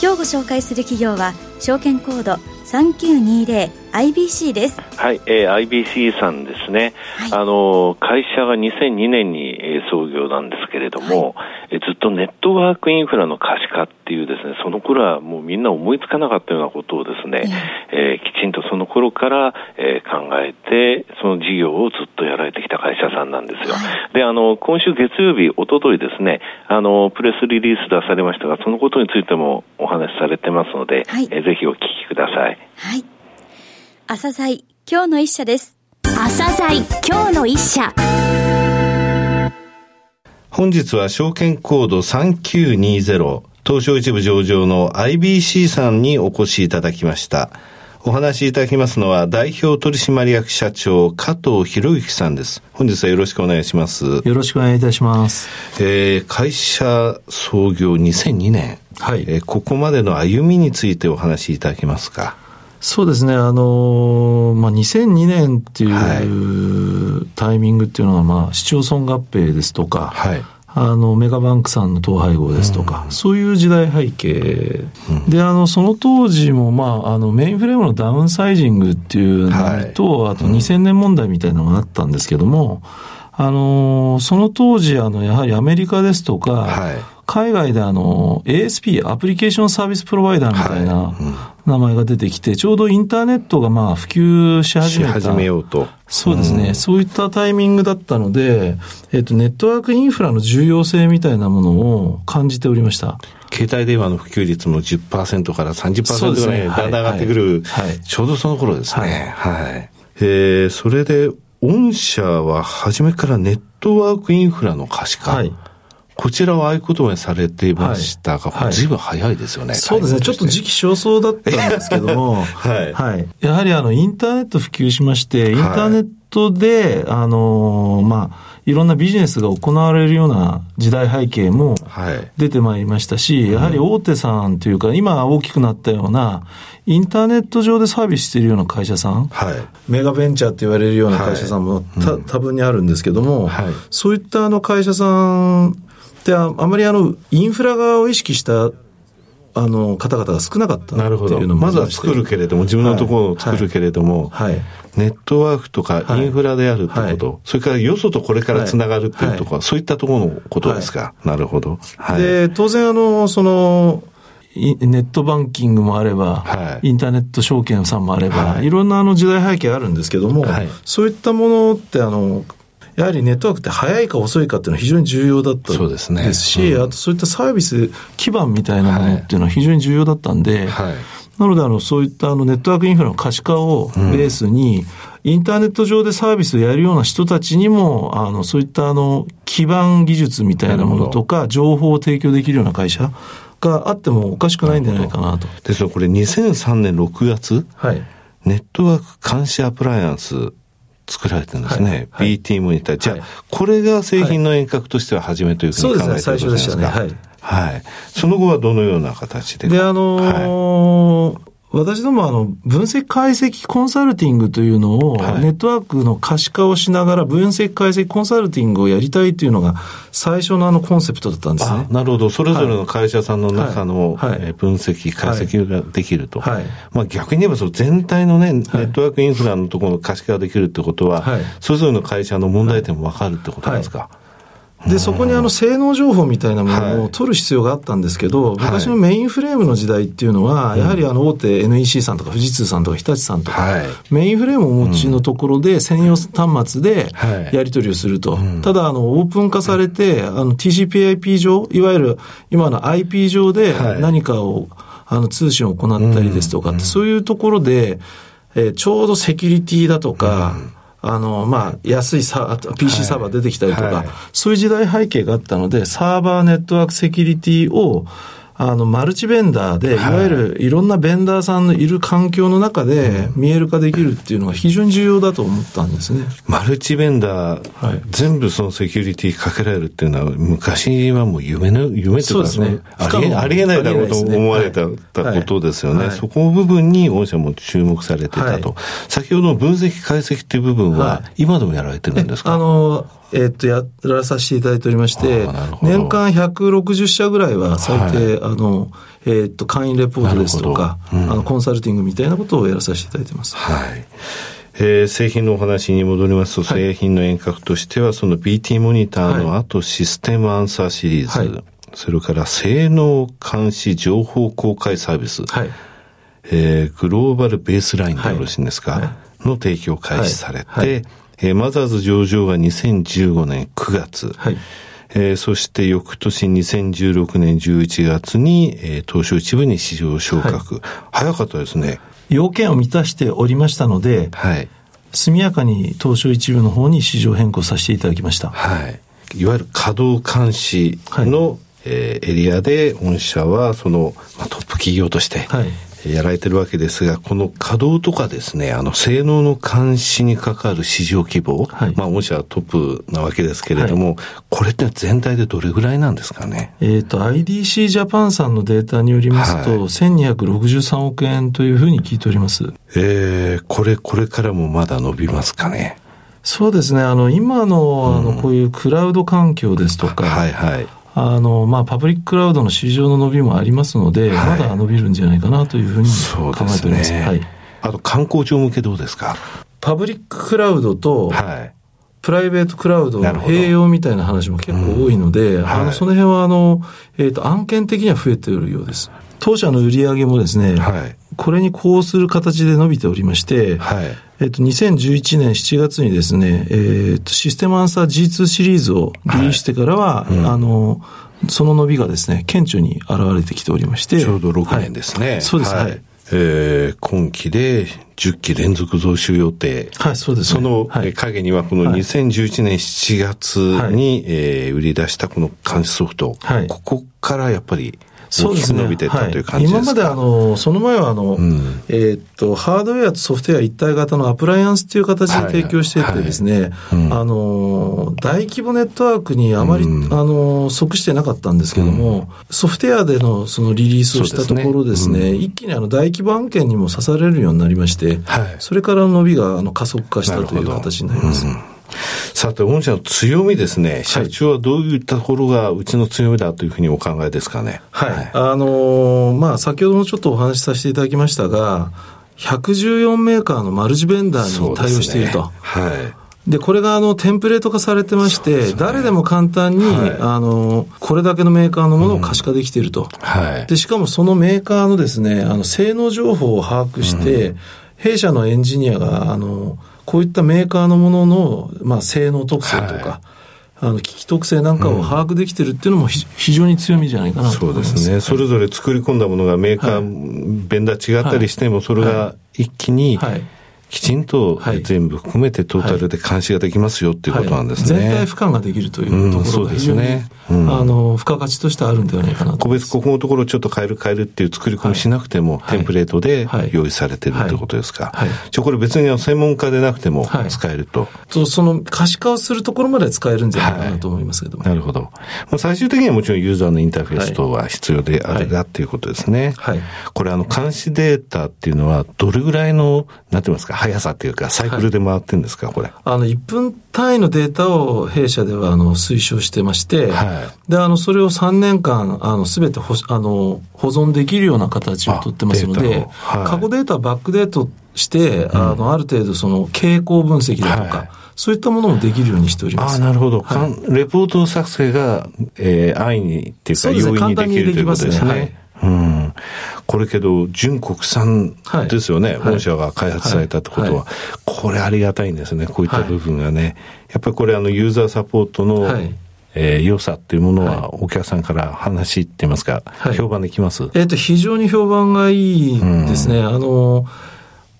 今日ご紹介する企業は証券コード3920 3920IBC です。はい、えー、IBC さんですね。はい、あの、会社が2002年に、えー、創業なんですけれども、はい、えずっとネットワークインフラの可視化っていうですね、その頃はもうみんな思いつかなかったようなことをですね、えー、きちんとその頃から、えー、考えて、その事業をずっとやられてきた会社さんなんですよ。はい、で、あの、今週月曜日、おとといですね、あの、プレスリリース出されましたが、そのことについてもお話しされてますので、はい、えー、ぜひお聞きください。はい。朝鮮今日の一社です。朝鮮今日の一社。本日は証券コード3920東証一部上場の IBC さんにお越しいただきました。お話しいただきますのは代表取締役社長加藤博之さんです。本日はよろしくお願いします。よろしくお願いいたします。えー、会社創業2002年。はい。えー、ここまでの歩みについてお話しいただけますか？そうですね、あのまあ、2002年っていうタイミングっていうのは、まあ、市町村合併ですとか、はい、あのメガバンクさんの統廃合ですとか、うん、そういう時代背景、うん、であのその当時も、まあ、あのメインフレームのダウンサイジングっていうのと、はい、あと2000年問題みたいなのがあったんですけども、あのその当時あのやはりアメリカですとか、はい。海外であの ASP、アプリケーションサービスプロバイダーみたいな名前が出てきて、ちょうどインターネットがまあ普及し始めた。始めようと。そうですね、うん、そういったタイミングだったので、えっ、と、ネットワークインフラの重要性みたいなものを感じておりました。携帯電話の普及率も10%から30%ぐらいだんだん上がってくる、はいはい、ちょうどその頃ですね。はい。はい、えー、それで、御社は初めからネットワークインフラの可視化。はいこちらは合言葉にされていましたが、はい、ずいぶん早いですよね。そうですね。ちょっと時期尚早だったんですけども、はい、はい。やはりあの、インターネット普及しまして、インターネットで、はい、あの、まあ、いろんなビジネスが行われるような時代背景も出てまいりましたし、はい、やはり大手さんというか、今大きくなったような、インターネット上でサービスしているような会社さん、はい、メガベンチャーって言われるような会社さんも、多分にあるんですけども、はい、そういったあの会社さんで、あまりあの、インフラ側を意識したあの方々が少なかったなるほど。まずは作るけれども、自分のところを作るけれども、はい、はい、ネットワークとかインフラであるってこと、はい、それからよそとこれからつながるっていうところ、はい、そういったところのことですか？なるほど。で、当然あの、その、ネットバンキングもあれば、はい、インターネット証券さんもあれば、はい、いろんなあの時代背景あるんですけども、はい、そういったものってあの、やはりネットワークって早いか遅いかっていうのは非常に重要だったそうですし、うん、あとそういったサービス基盤みたいなものっていうのは非常に重要だったんで、はい、なのであの、そういったあのネットワークインフラの可視化をベースに、うん、インターネット上でサービスをやるような人たちにも、あの、そういったあの、基盤技術みたいなものとか、情報を提供できるような会社があってもおかしくないんじゃないかなと。ですからこれ2003年6月、はい、ネットワーク監視アプライアンス作られてるんですね。はい、BT モニター。じゃあ、これが製品の遠隔としては初めというふうに考えてるんですか、そうですね、最初でしたね。はい。はい。その後はどのような形で？で、あのー私どもあの、分析解析コンサルティングというのを、ネットワークの可視化をしながら分析解析コンサルティングをやりたいというのが最初のあのコンセプトだったんですね。なるほど。それぞれの会社さんの中の、分析、解析ができると。はい、まあ逆に言えばその全体のね、ネットワークインフラのところの可視化ができるってことは、それぞれの会社の問題点もわかるってことですか、で、そこにあの性能情報みたいなものを取る必要があったんですけど、昔のメインフレームの時代っていうのは、やはりあの大手 NEC さんとか富士通さんとか日立さんとか、メインフレームをお持ちのところで専用端末でやり取りをすると。ただ、あの、オープン化されて、あの TCP/IP 上、いわゆる今の IP 上で何かを、あの通信を行ったりですとかって、そういうところで、えー、ちょうどセキュリティだとか、あの、まあ、安いサ PC サーバー出てきたりとか、はいはい、そういう時代背景があったので、サーバーネットワークセキュリティを、あの、マルチベンダーで、い。わゆるいろんなベンダーさんのいる環境の中で見える化できるっていうのが非常に重要だと思ったんですね。マルチベンダー、はい、全部そのセキュリティかけられるっていうのは、昔はもう夢の、夢というか、ね、ありえありえないだろうと思われた,、ことですよね。そこの部分に御社も注目されてたと。先ほどの分析解析っていう部分は、今でもやられてるんですか？あの、えっと、やらさせていただいておりまして、年間160社ぐらいは最低、はい、あの、えっと、会員レポートですとか、うん、あの、コンサルティングみたいなことをやらさせていただいてます。はい。えー、製品のお話に戻りますと、はい、製品の遠隔としては、その BT モニターの後、システムアンサーシリーズ、はい、それから性能監視情報公開サービス、はい、えー、グローバルベースラインでよろしいんですか、はい、の提供を開始されて、えー、マザーズ上場が2015年9月。はい。えー、そして翌年2016年11月に、えー、東証一部に市場昇格、はい、早かったですね。要件を満たしておりましたので、はい。速やかに東証一部の方に市場変更させていただきました。はい。いわゆる稼働監視の、はい、えー、エリアで御社はその、まあ、トップ企業として、はい、やられてるわけですが、この稼働とかですね、あの、性能の監視に関わる市場規模、はい、まあ、御社はトップなわけですけれども、はい、これって全体でどれぐらいなんですかね？えっ、と、IDC ジャパンさんのデータによりますと、はい、1263億円というふうに聞いております。えー、これ、これからもまだ伸びますかね？そうですね。あの、今の、あの、こういうクラウド環境ですとか、はいはい。あの、まあ、パブリッククラウドの市場の伸びもありますので、はい、まだ伸びるんじゃないかなというふうに考えております。すね、はい。あと、官公庁向けどうですか？パブリッククラウドと、はい。プライベートクラウドの併用みたいな話も結構多いので、うんはい、あの、その辺は、あの、えっ、ー、と、案件的には増えているようです。当社の売り上げもですね、はい、これに呼応する形で伸びておりまして、はい、えっと、2011年7月にですね、えっと、 System Answer G2 シリーズをリリースしてからは、はいうん、あの、その伸びがですね、顕著に現れてきておりまして。ちょうど6年ですね。はい、そうです、はい。えー、今期で10期連続増収予定。はい、そうです、ね、その影には、この2011年7月に、はい、えー、売り出したこの監視ソフト。はい、ここからやっぱり大きく伸びていったという感じですか、今まであの、その前はあの、うん、えっと、ハードウェアとソフトウェア一体型のアプライアンスという形で提供していてですね、あの、大規模ネットワークにあまり、うん、あの、即してなかったんですけども、ソフトウェアでのそのリリースをしたところですね、すね。一気にあの大規模案件にも刺されるようになりまして、はい、それから伸びがあの加速化したという形になります。さて、御社の強みですね、社長はどういったところがうちの強みだというふうにお考えですかね。はい。はい、あのー、まあ、先ほどもちょっとお話しさせていただきましたが、114メーカーのマルチベンダーに対応していると。ね、はい。で、これがあの、テンプレート化されてまして、ね、誰でも簡単に、はい、あの、これだけのメーカーのものを可視化できていると。うん、はい。で、しかもそのメーカーのですね、あの、性能情報を把握して、うん、弊社のエンジニアが、あの、こういったメーカーのものの、まあ、性能特性とか、はい。あの機器特性なんかを把握できてるっていうのも非常に強みじゃないかなと思います、そうですね、それぞれ作り込んだものがメーカー、はい、ベンダー違ったりしても、それが一気に、はいきちんと全部含めてトータルで監視ができますよっていうことなんですね。全体俯瞰ができるというところが非常に、ねうん、あの、付加価値としてあるんではないかなと。個別ここのところちょっと変える変えるっていう作り込みしなくても、テンプレートで用意されてるってことですか。はい。じゃあこれ別に専門家でなくても使えると。と、その可視化をするところまで使えるんじゃないかなと思いますけども。なるほど。最終的にはもちろんユーザーのインターフェース等は必要であるがっていうことですね。はい。これあの監視データっていうのはどれぐらいの、なんて言いますか、速さっていうか、サイクルで回ってんですか、これ。あの、1分単位のデータを弊社では、あの、推奨してまして、はい、で、あの、それを3年間、あの、すべてほ、あの、保存できるような形をとってますので、はい、過去データバックデートして、うん、あの、ある程度、その、傾向分析だとか、はい。そういったものもできるようにしております。ああ、なるほど。はい、レポート作成が、えー、安易にっていうか、容易にできるということですね。これけど、純国産ですよね。はい、本社が開発されたってことは、はい、これありがたいんですね。こういった部分がね。やっぱりこれあの、ユーザーサポートの、はい、えー、良さっていうものは、お客さんから話って言いますか、はい、評判できます？えっ、ー、と、非常に評判がいいですね。うん、あの、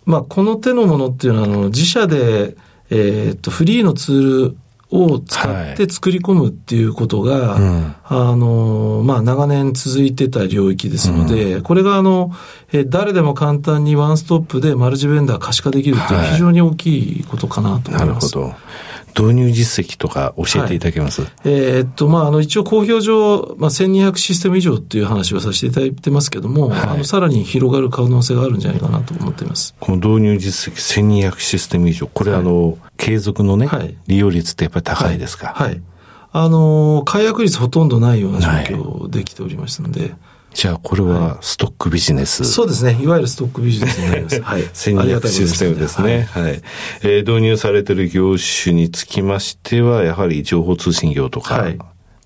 まあ、この手のものっていうのは、あの、自社で、えっ、ー、と、フリーのツールを使って作り込むっていうことが、はい。うん、あの、まあ、長年続いてた領域ですので、うん、これがあの、え誰でも簡単にワンストップでマルチベンダー可視化できるっていう非常に大きいことかなと思います。はい、なるほど。導入実績とか教えていただけます、はい、えー、っと、まあ、あの、一応公表上、まあ、1200システム以上っていう話はさせていただいてますけども、はい、あの、さらに広がる可能性があるんじゃないかなと思っています。この導入実績1200システム以上、これ、はい、あの、継続のね、はい、利用率ってやっぱり高いですか？はい。あの、解約率ほとんどないような状況できておりますので、じゃあ、これはストックビジネス、はい、そうですね。いわゆるストックビジネスになります。はい。戦略システムですね。はい、はい。えー、導入されている業種につきましては、やはり情報通信業とか、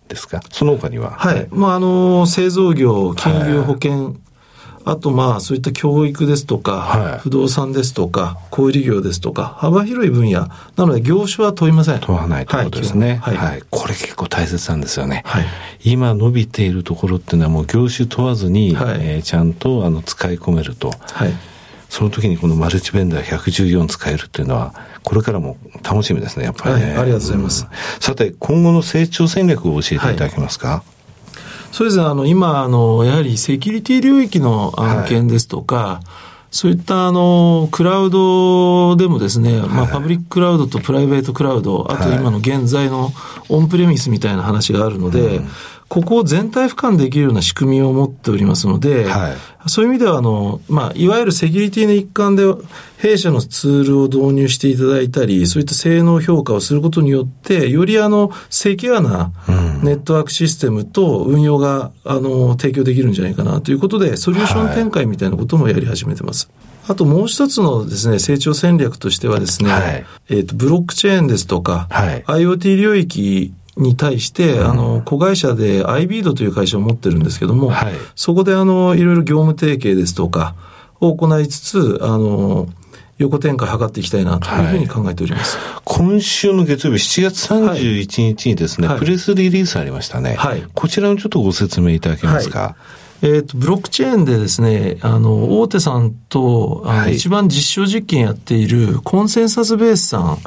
ですか、その他には？はい。まあ、あの、製造業、金融保険、あとまあそういった教育ですとか、はい、不動産ですとか、小売業ですとか、幅広い分野。なので業種は問いません。問わないということですね。はい。はい、これ結構大切なんですよね。はい。今伸びているところっていうのはもう業種問わずに、はい、えー、ちゃんとあの使い込めると。はい。その時にこのマルチベンダー114使えるっていうのは、これからも楽しみですね、やっぱりね。はい、ありがとうございます。さて、今後の成長戦略を教えていただけますか、はいそうですね、あの、今、あの、やはりセキュリティ領域の案件ですとか、はい、そういったあの、クラウドでもですね、はい、まあ、パブリッククラウドとプライベートクラウド、あと今の現在のオンプレミスみたいな話があるので、うん。ここを全体俯瞰できるような仕組みを持っておりますので、はい、そういう意味では、あの、まあ、いわゆるセキュリティの一環で、弊社のツールを導入していただいたり、そういった性能評価をすることによって、よりあの、セキュアなネットワークシステムと運用が、あの、提供できるんじゃないかなということで、ソリューション展開みたいなこともやり始めてます。はい、あともう一つのですね、成長戦略としてはですね、はい、えっ、と、ブロックチェーンですとか、はい、IoT 領域に対して、あの、子会社で iBead という会社を持ってるんですけども、はい、そこであの、いろいろ業務提携ですとかを行いつつ、あの、横展開を図っていきたいなというふうに考えております。はい、今週の月曜日7月31日にですね、はい、プレスリリースありましたね。はい。こちらのちょっとご説明いただけますか？えっ、ー、と、ブロックチェーンでですね、あの、大手さんと、あの、一番実証実験やっているコンセンサスベースさん。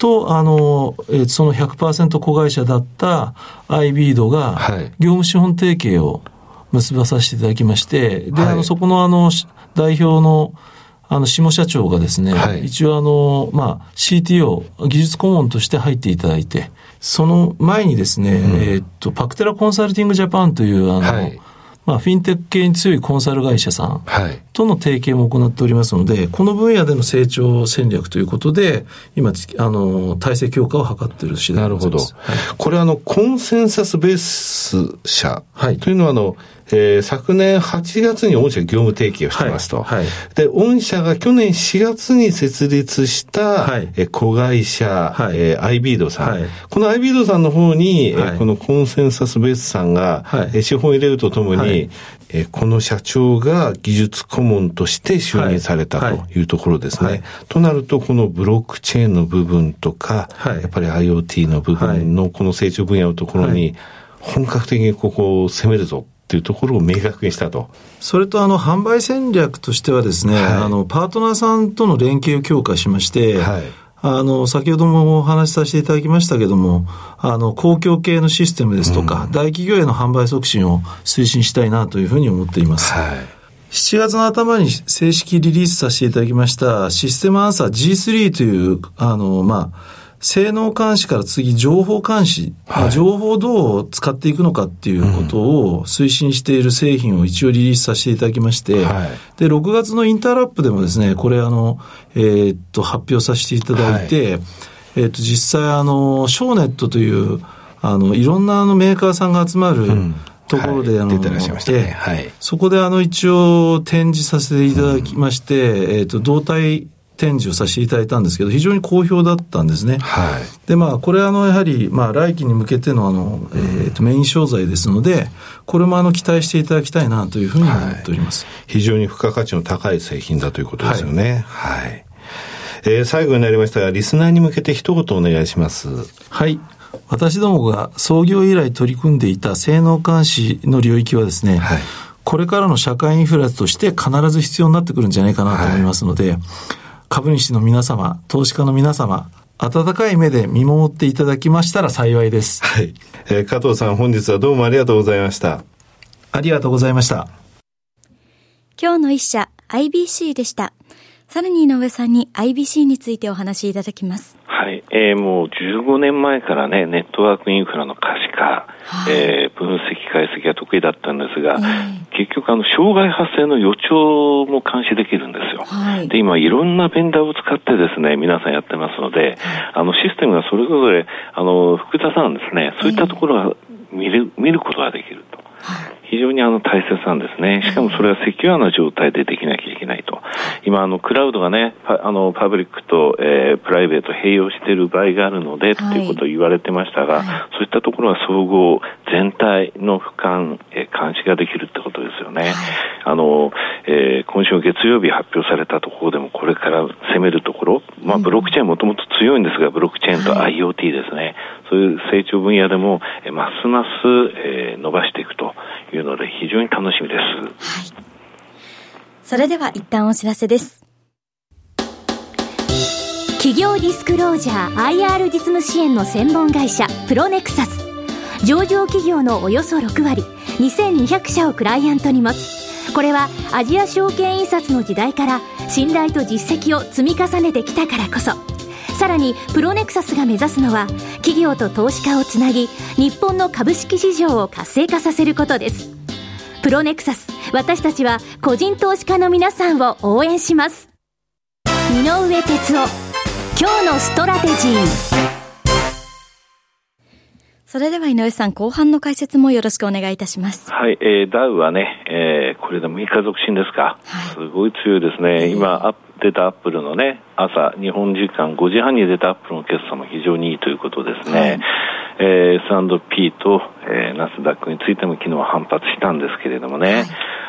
はい。と、あの、えー、その100%子会社だったアイビードが、業務資本提携を結ばさせていただきまして、で、はい、あの、そこのあの、代表の、あの、下社長がですね、はい、一応あの、まあ、CTO、技術顧問として入っていただいて、その前にですね、うん、えっと、パクテラコンサルティングジャパンという、あの、はいまあ、フィンテック系に強いコンサル会社さんとの提携も行っておりますので、この分野での成長戦略ということで、今、あの、体制強化を図っている次第なるほど。はい、これあの、コンセンサスベース社というのは、あの、えー、昨年8月に御社業務提携をしてますと。はい。はい、で、御社が去年4月に設立した、はい、え子会社、はい、えー、アイビードさん。はい、このアイビードさんの方に、はい、えこのコンセンサスベースさんが、はい、え資本を入れるとともに、はい、えこの社長が技術顧問として就任されたとい。うところですね。となると、このブロックチェーンの部分とか、やっぱり IoT の部分のこの成長分野のところに、本格的にここを攻めるぞっていうところを明確にしたと。それとあの販売戦略としてはですね、はい、あのパートナーさんとの連携を強化しまして、はい、あの、先ほどもお話しさせていただきましたけども、あの、公共系のシステムですとか、うん、大企業への販売促進を推進したいなというふうに思っています。はい。7月の頭に正式リリースさせていただきましたシステムアンサー G3 という、あの、まあ、性能監視から次、情報監視、はい、情報をどう使っていくのかっていうことを推進している製品を一応リリースさせていただきまして、はい、で、6月のインターラップでもですね、これあの、えー、っと、発表させていただいて、はい、えー、っと、実際あの、ショーネットという、あの、いろんなあのメーカーさんが集まる、うん。ところで、あの、出てらっしゃいましたね。はい。そこであの、一応展示させていただきまして、うん、えっ、と、動体展示をさせていただいたんですけど、非常に好評だったんですね。はい。で、まあ、これあの、やはり、まあ、来期に向けてのあの、えっ、ー、と、メイン商材ですので、これもあの、期待していただきたいなというふうに思っております。はい、非常に付加価値の高い製品だということですよね。はい、はい。えー、最後になりましたが、リスナーに向けて一言お願いします。はい。私どもが創業以来取り組んでいた性能監視の領域はですね、はい、これからの社会インフラとして必ず必要になってくるんじゃないかなと思いますので、はい株主の皆様、投資家の皆様、温かい目で見守っていただきましたら幸いです。はい。えー、加藤さん本日はどうもありがとうございました。ありがとうございました。今日の一社 IBC でした。さらに井上さんに IBC についてお話しいただきます。はい、えー、もう15年前からね、ネットワークインフラの可視化、はい、えー、分析解析が得意だったんですが、えー、結局あの、障害発生の予兆も監視できるんですよ。はい、で、今いろんなベンダーを使ってですね、皆さんやってますので、あの、システムがそれぞれ、あの、複雑なんですね。そういったところが見る、見ることができる常にあの大切なんですね。しかもそれはセキュアな状態でできなきゃいけないと。今、あの、クラウドがね、あの、パブリックと、えー、プライベート併用している場合があるので、っていうことを言われてましたが、はい、そういったところは総合、全体の俯瞰、えー、監視ができるってことですよね。はい、あの、えー、今週月曜日発表されたところでも、これから攻めるところ、まあ、ブロックチェーンもともと強いんですが、ブロックチェーンと IoT ですね。そういう成長分野でも、えー、ますます、えー、伸ばしていくというので、非常に楽しみです。はい。それでは一旦お知らせです。企業ディスクロージャー IR 実務支援の専門会社プロネクサス上場企業のおよそ6割2200社をクライアントに持つこれはアジア証券印刷の時代から信頼と実績を積み重ねてきたからこそさらにプロネクサスが目指すのは企業と投資家をつなぎ日本の株式市場を活性化させることですプロネクサス私たちは個人投資家の皆さんを応援します井上哲夫今日のストラテジーそれでは井上さん、後半の解説もよろしくお願いいたします。はい、えー、ダウはね、えー、これで6日続伸ですか？はい、すごい強いですね。今、出たアップルのね、朝、日本時間5時半に出たアップルの決算も非常にいいということですね。はい、えー、S&P と、えー、ナスダックについても昨日は反発したんですけれどもね、はい、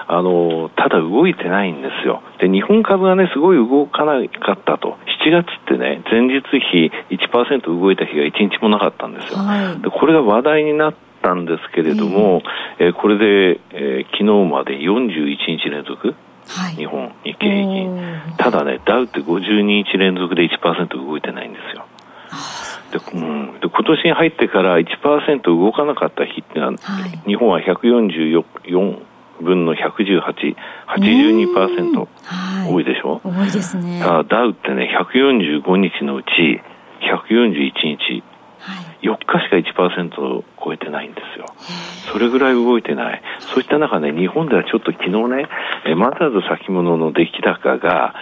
あの、ただ動いてないんですよ。で、日本株はね、すごい動かなかったと。7月ってね、前日比1%動いた日が1日もなかったんですよ。はい、でこれが話題になったんですけれども、えー、えー、これで、えー、昨日まで41日連続、はい、日本、日経平均。ただね、ダウって52日連続で1%動いてないんですよ。でうん、で今年に入ってから1%動かなかった日ってのは、はい、日本は144分の118、82%、多いでしょ、多いですね。ダウってね、145日のうち141日、はい、4日しか1%を超えてないんですよ。それぐらい動いてない。そういった中ね、日本ではちょっと昨日ね、マザーズ先物の出来高が、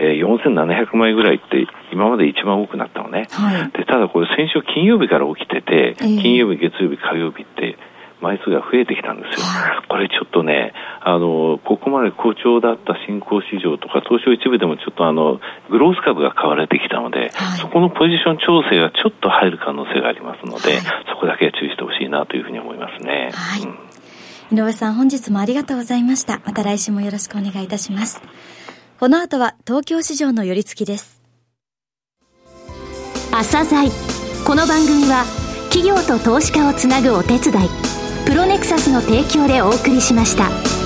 えー、4700枚ぐらいって今まで一番多くなったのね、はい、でただこれ先週金曜日から起きてて、金曜日月曜日火曜日って枚数が増えてきたんですよ。これちょっとね、あの、ここまで好調だった新興市場とか、東証一部でもちょっとあの、グロース株が買われてきたので、はい、そこのポジション調整がちょっと入る可能性がありますので、はい、そこだけは注意してほしいなというふうに思いますね。はいうん、井上さん、本日もありがとうございました。また来週もよろしくお願いいたします。この後は東京市場の寄り付きです。朝鮮この番組は企業と投資家をつなぐお手伝いプロネクサスの提供でお送りしました。